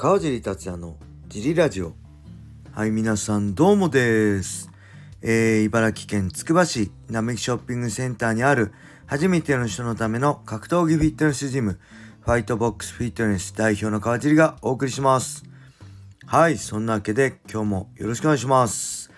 川尻達也のジリラジオ。はい皆さんどうもです。えー、茨城県つくば市並木ショッピングセンターにある初めての人のための格闘技フィットネスジムファイトボックスフィットネス代表の川尻がお送りします。はいそんなわけで今日もよろしくお願いします。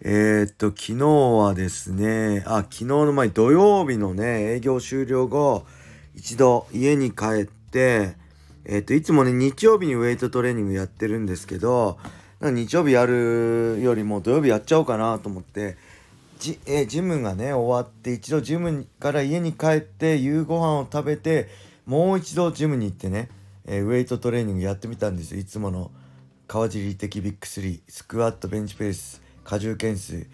えー、っと昨日はですねあ昨日の前土曜日のね営業終了後一度家に帰ってえっ、ー、と、いつもね、日曜日にウェイトトレーニングやってるんですけど、日曜日やるよりも土曜日やっちゃおうかなと思って、じえジムがね、終わって一度ジムから家に帰って夕ご飯を食べて、もう一度ジムに行ってね、えー、ウェイトトレーニングやってみたんですよ。いつもの川尻的ビッグ3、スクワット、ベンチプレス、荷重懸垂。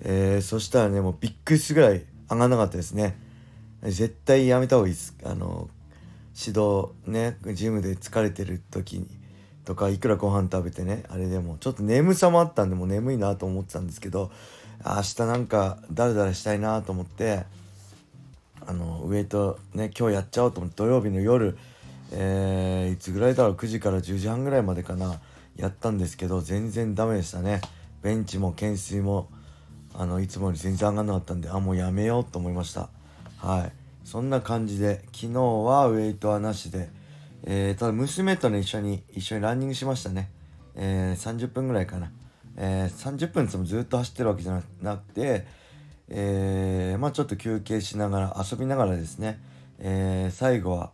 えー、そしたらね、もうビッグスぐらい上がんなかったですね。絶対やめた方がいいです。あの、指導ねジムで疲れてる時にとかいくらご飯食べてねあれでもちょっと眠さもあったんでもう眠いなと思ってたんですけど明日なんかダラダラしたいなと思ってあのウエイトね今日やっちゃおうと思って土曜日の夜えー、いつぐらいだろう9時から10時半ぐらいまでかなやったんですけど全然ダメでしたね。ベンチも懸垂もあのいつもより全然上がんなかったんであもうやめようと思いました。はい。そんな感じで昨日はウェイトはなしで、えー、ただ娘とね一緒に一緒にランニングしましたね、えー、30分ぐらいかな、えー、30分つもずっと走ってるわけじゃなくて、えー、まあちょっと休憩しながら遊びながらですね、えー、最後は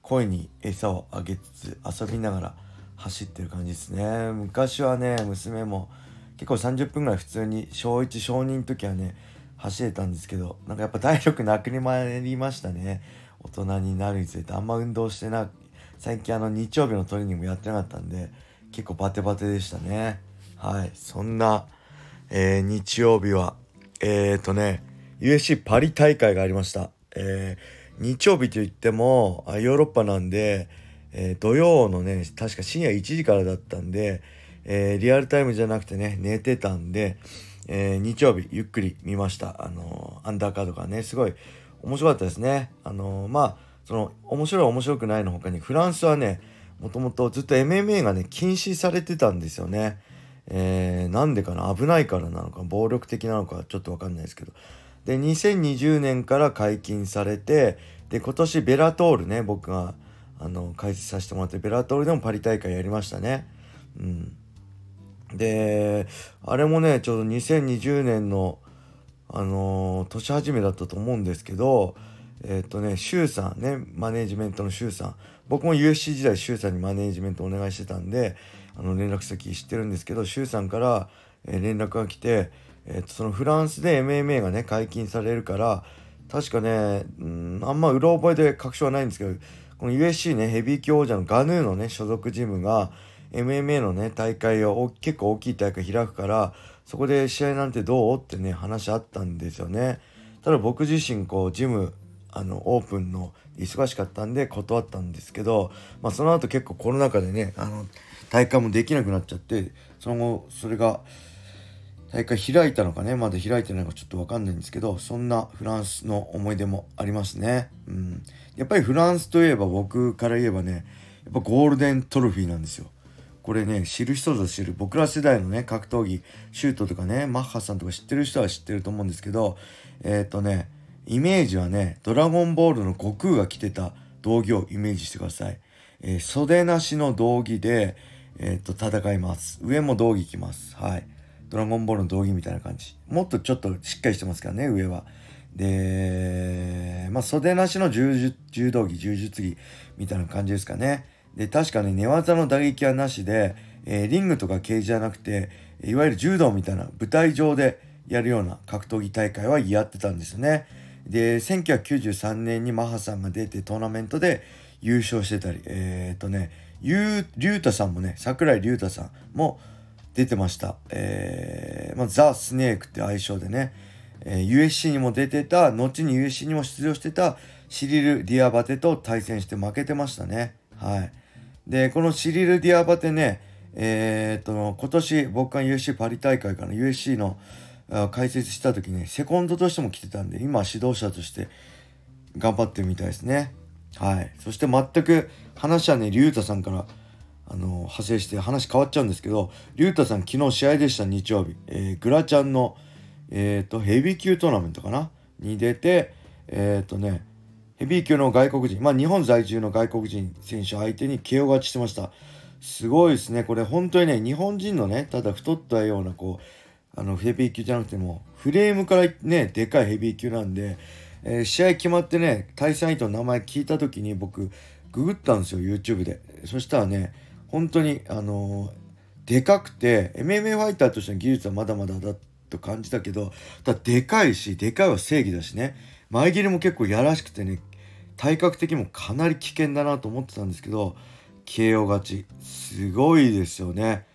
声に餌をあげつつ遊びながら走ってる感じですね。昔はね娘も結構30分ぐらい普通に小1小2の時はね走れたんですけどなんかやっぱ体力なくなりましたね。大人になるにつれて。あんま運動してな最近あの日曜日のトレーニングもやってなかったんで結構バテバテでしたね。はい。そんな、えー、日曜日はえっ、ー、とね USC パリ大会がありました。えー、日曜日といってもヨーロッパなんで、え土曜のね確か深夜1時からだったんで、えリアルタイムじゃなくてね寝てたんでえー、日曜日ゆっくり見ました。あのー、アンダーカードがね、すごい面白かったですね。あのー、まあ、その、面白い面白くないの他に、フランスはね、もともとずっと MMA がね、禁止されてたんですよね。えー、なんでかな？危ないからなのか、暴力的なのか、ちょっとわかんないですけど。で、2020年から解禁されて、で、今年ベラトールね、僕が、あの、解説させてもらって、ベラトールでもパリ大会やりましたね。うん。で、あれもね、ちょうど2020年の、あのー、年始めだったと思うんですけど、えっ、とね、周さんね、マネージメントの周さん。僕も USC 時代周さんにマネージメントお願いしてたんで、あの、連絡先知ってるんですけど、周さんから、えー、連絡が来て、えっ、と、そのフランスで MMA がね、解禁されるから、確かね、うん、あんまうろ覚えで確証はないんですけど、この USC ね、ヘビー級王者のガヌーのね、所属ジムが、MMA のね、大会を結構大きい大会開くから、そこで試合なんてどう？ってね、話あったんですよね。ただ僕自身、こう、ジム、あの、オープンの忙しかったんで断ったんですけど、まあその後結構コロナ禍でね、あの、大会もできなくなっちゃって、その後、それが、大会開いたのかね、まだ開いてないのかちょっとわかんないんですけど、そんなフランスの思い出もありますね。うん。やっぱりフランスといえば僕から言えばね、やっぱゴールデントロフィーなんですよ。これね、知る人ぞ知る、僕ら世代のね、格闘技、シュートとかね、マッハさんとか知ってる人は知ってると思うんですけど、えっ、ー、とね、イメージはね、ドラゴンボールの悟空が着てた道着をイメージしてください。えー、袖なしの道着で、えっ、ー、と、戦います。上も道着着ます。はい。ドラゴンボールの道着みたいな感じ。もっとちょっとしっかりしてますからね、上は。で、まあ、袖なしの柔道着、柔術着みたいな感じですかね。で、確かね、寝技の打撃はなしで、えー、リングとかケージじゃなくて、いわゆる柔道みたいな舞台上でやるような格闘技大会はやってたんですね。で、1993年にマハさんが出てトーナメントで優勝してたり、えー、っとね、ゆう、りゅうたさんもね、桜井りゅうたさんも出てました。えー、まあ、ザ・スネークって愛称でね、えー、USC にも出てた、後に USC にも出場してたシリル・ディアバテと対戦して負けてましたね。はい。で、このシリル・ディアバテね、えー、っと、今年僕が USC パリ大会から USC の解説した時ね、セコンドとしても来てたんで、今指導者として頑張ってるみたいですね。はい。そして全く話はね、竜太さんから、あの派生して話変わっちゃうんですけど竜太さん昨日試合でした日曜日、えー、グラちゃんの、えーと、ヘビー級トーナメントかな？に出てえっ、とねヘビー級の外国人。まあ日本在住の外国人選手相手に KO 勝ちしてました。すごいですね。これ本当にね日本人のねただ太ったようなこうあのヘビー級じゃなくてもフレームからねでかいヘビー級なんで、えー、試合決まってね対戦相手の名前聞いた時に僕ググったんですよ YouTube で。そしたらね本当にあのでかくて MMA ファイターとしての技術はまだまだだと感じたけどただでかいしでかいは正義だしね。前切りも結構やらしくてね体格的にもかなり危険だなと思ってたんですけど KO 勝ちすごいですよね。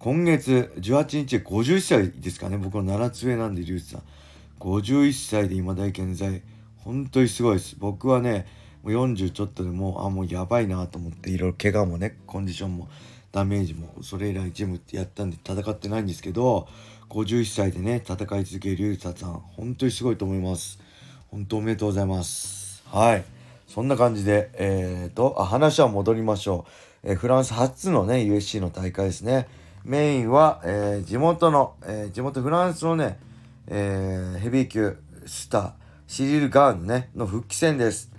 今月18日51歳ですかね。僕の7つ上なんでリュウジさん51歳で今大健在。本当にすごいです。僕はねもう40ちょっとでもうあもうやばいなと思っていろいろ怪我もねコンディションもダメージもそれ以来ジムってやったんで戦ってないんですけど51歳でね戦い続ける龍太さん本当にすごいと思います。本当おめでとうございます。はい。そんな感じでえっ、ー、とあ話は戻りましょう、えー、フランス初のね USC の大会ですねメインは、えー、地元の、え地元フランスのね、えヘビー級スターシリル・ガーンねの復帰戦です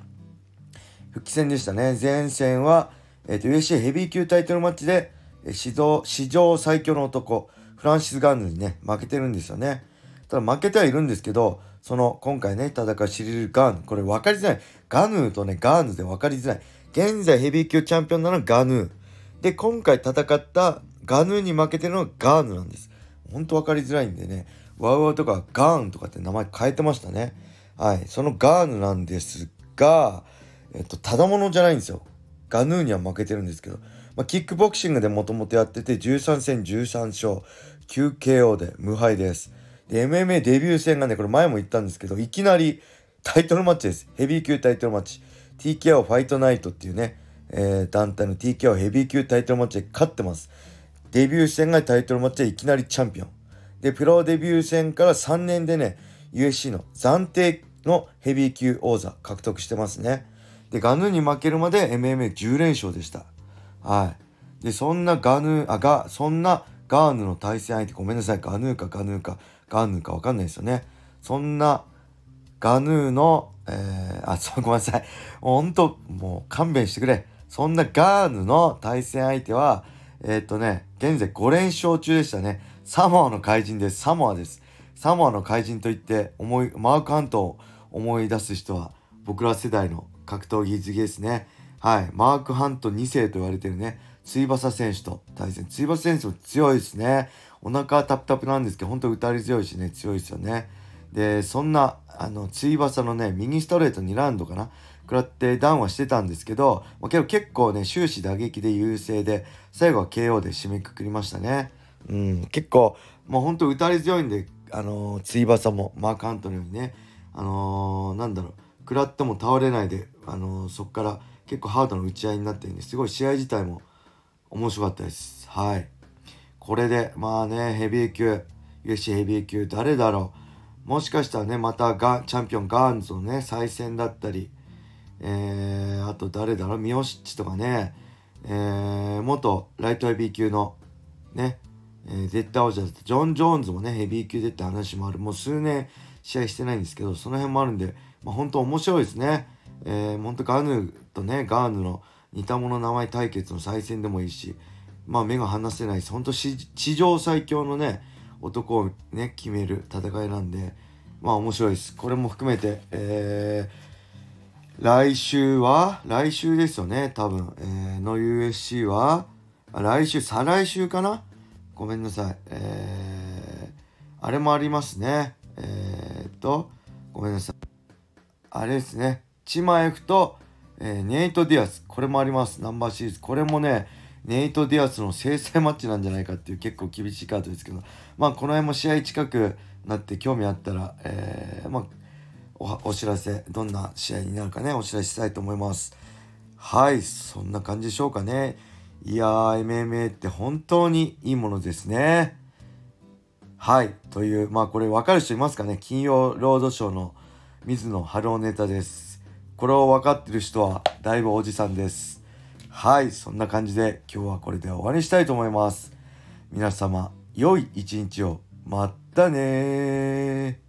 復帰戦でしたね。前戦は、えっ、ー、と、USC ヘビー級タイトルマッチで、史上、史上最強の男、フランシス・ガンヌにね、負けてるんですよね。ただ負けてはいるんですけど、その、今回ね、戦うシリル・ガーヌ、これ分かりづらい。ガヌーとね、ガーヌで分かりづらい。現在ヘビー級チャンピオンなのはガヌー。で、今回戦ったガヌーに負けてるのはガーヌなんです。ほんと分かりづらいんでね、ワウワウとかガーンとかって名前変えてましたね。はい。そのガーヌなんですが、えっと、ただものじゃないんですよ。ガヌーには負けてるんですけど、まあ、キックボクシングでもともとやってて、13戦13勝、9KO で無敗です。で、MMA デビュー戦がね、これ前も言ったんですけど、いきなりタイトルマッチです。ヘビー級タイトルマッチ。TKO ファイトナイトっていうね、えー、団体の TKO ヘビー級タイトルマッチで勝ってます。デビュー戦がタイトルマッチでいきなりチャンピオン。で、プロデビュー戦から3年でね、USC の暫定のヘビー級王座獲得してますね。で、ガヌーに負けるまで MMA10 連勝でした。はい。で、そんなガヌー、あ、が、そんなガーヌの対戦相手、ごめんなさい、ガヌーかガヌーか、ガーヌーかわかんないですよね。そんなガヌーの、えー、あ、ごめんなさい。ほんと、もう勘弁してくれ。そんなガーヌの対戦相手は、えー、っとね、現在5連勝中でしたね。サモアの怪人です。サモアです。サモアの怪人といって思い、マークハントを思い出す人は、僕ら世代の格闘技好きですね。はい。マーク・ハント2世と言われてるね、ついばさ選手と対戦。ついばさ選手も強いですね。お腹はタプタプなんですけど、本当打たれ強いしね、強いですよね。で、そんな、あの、ついばさのね、右ストレート2ラウンドかな食らってダウンはしてたんですけど、まあ、けど結構ね、終始打撃で優勢で、最後は KO で締めくくりましたね。うん、結構、もうほんと打たれ強いんで、あのー、ついばさも、マーク・ハントのようにね、あのー、なんだろう、食らっても倒れないで、あのー、そこから結構ハードな打ち合いになってるんですごい試合自体も面白かったです。はい。これで、まあね、ヘビー級、UFC ヘビー級、誰だろう。もしかしたらね、またガチャンピオンガーンズのね、再戦だったり、えー、あと誰だろう、ミオシッチとかね、えー、元ライトヘビー級のね、え、絶対王者だったジョン・ジョーンズもね、ヘビー級でって話もある。もう数年試合してないんですけど、その辺もあるんで、まあ、本当面白いですね。えー、本当ガヌーとね、ガーヌの似た者名前対決の再戦でもいいし、まあ目が離せないです。本当地上最強のね、男をね、決める戦いなんで、まあ面白いです。これも含めて、えー、来週は、来週ですよね、多分、えー、の USC は、来週、再来週かな？ごめんなさい。えー、あれもありますね。えー、っと、ごめんなさい。あれですね。チマエフと、えー、ネイト・ディアス。これもあります。ナンバーシリーズ。これもね、ネイト・ディアスの制裁マッチなんじゃないかっていう結構厳しいカードですけど、まあこの辺も試合近くなって興味あったら、えー、まあお、お知らせ、どんな試合になるかね、お知らせしたいと思います。はい、そんな感じでしょうかね。いやー、MMA って本当にいいものですね。はい。という、まあこれ分かる人いますかね？金曜ロードショーの水野晴夫ネタです。これを分かってる人はだいぶおじさんです。はいそんな感じで今日はこれで終わりにしたいと思います。皆様良い一日を。またね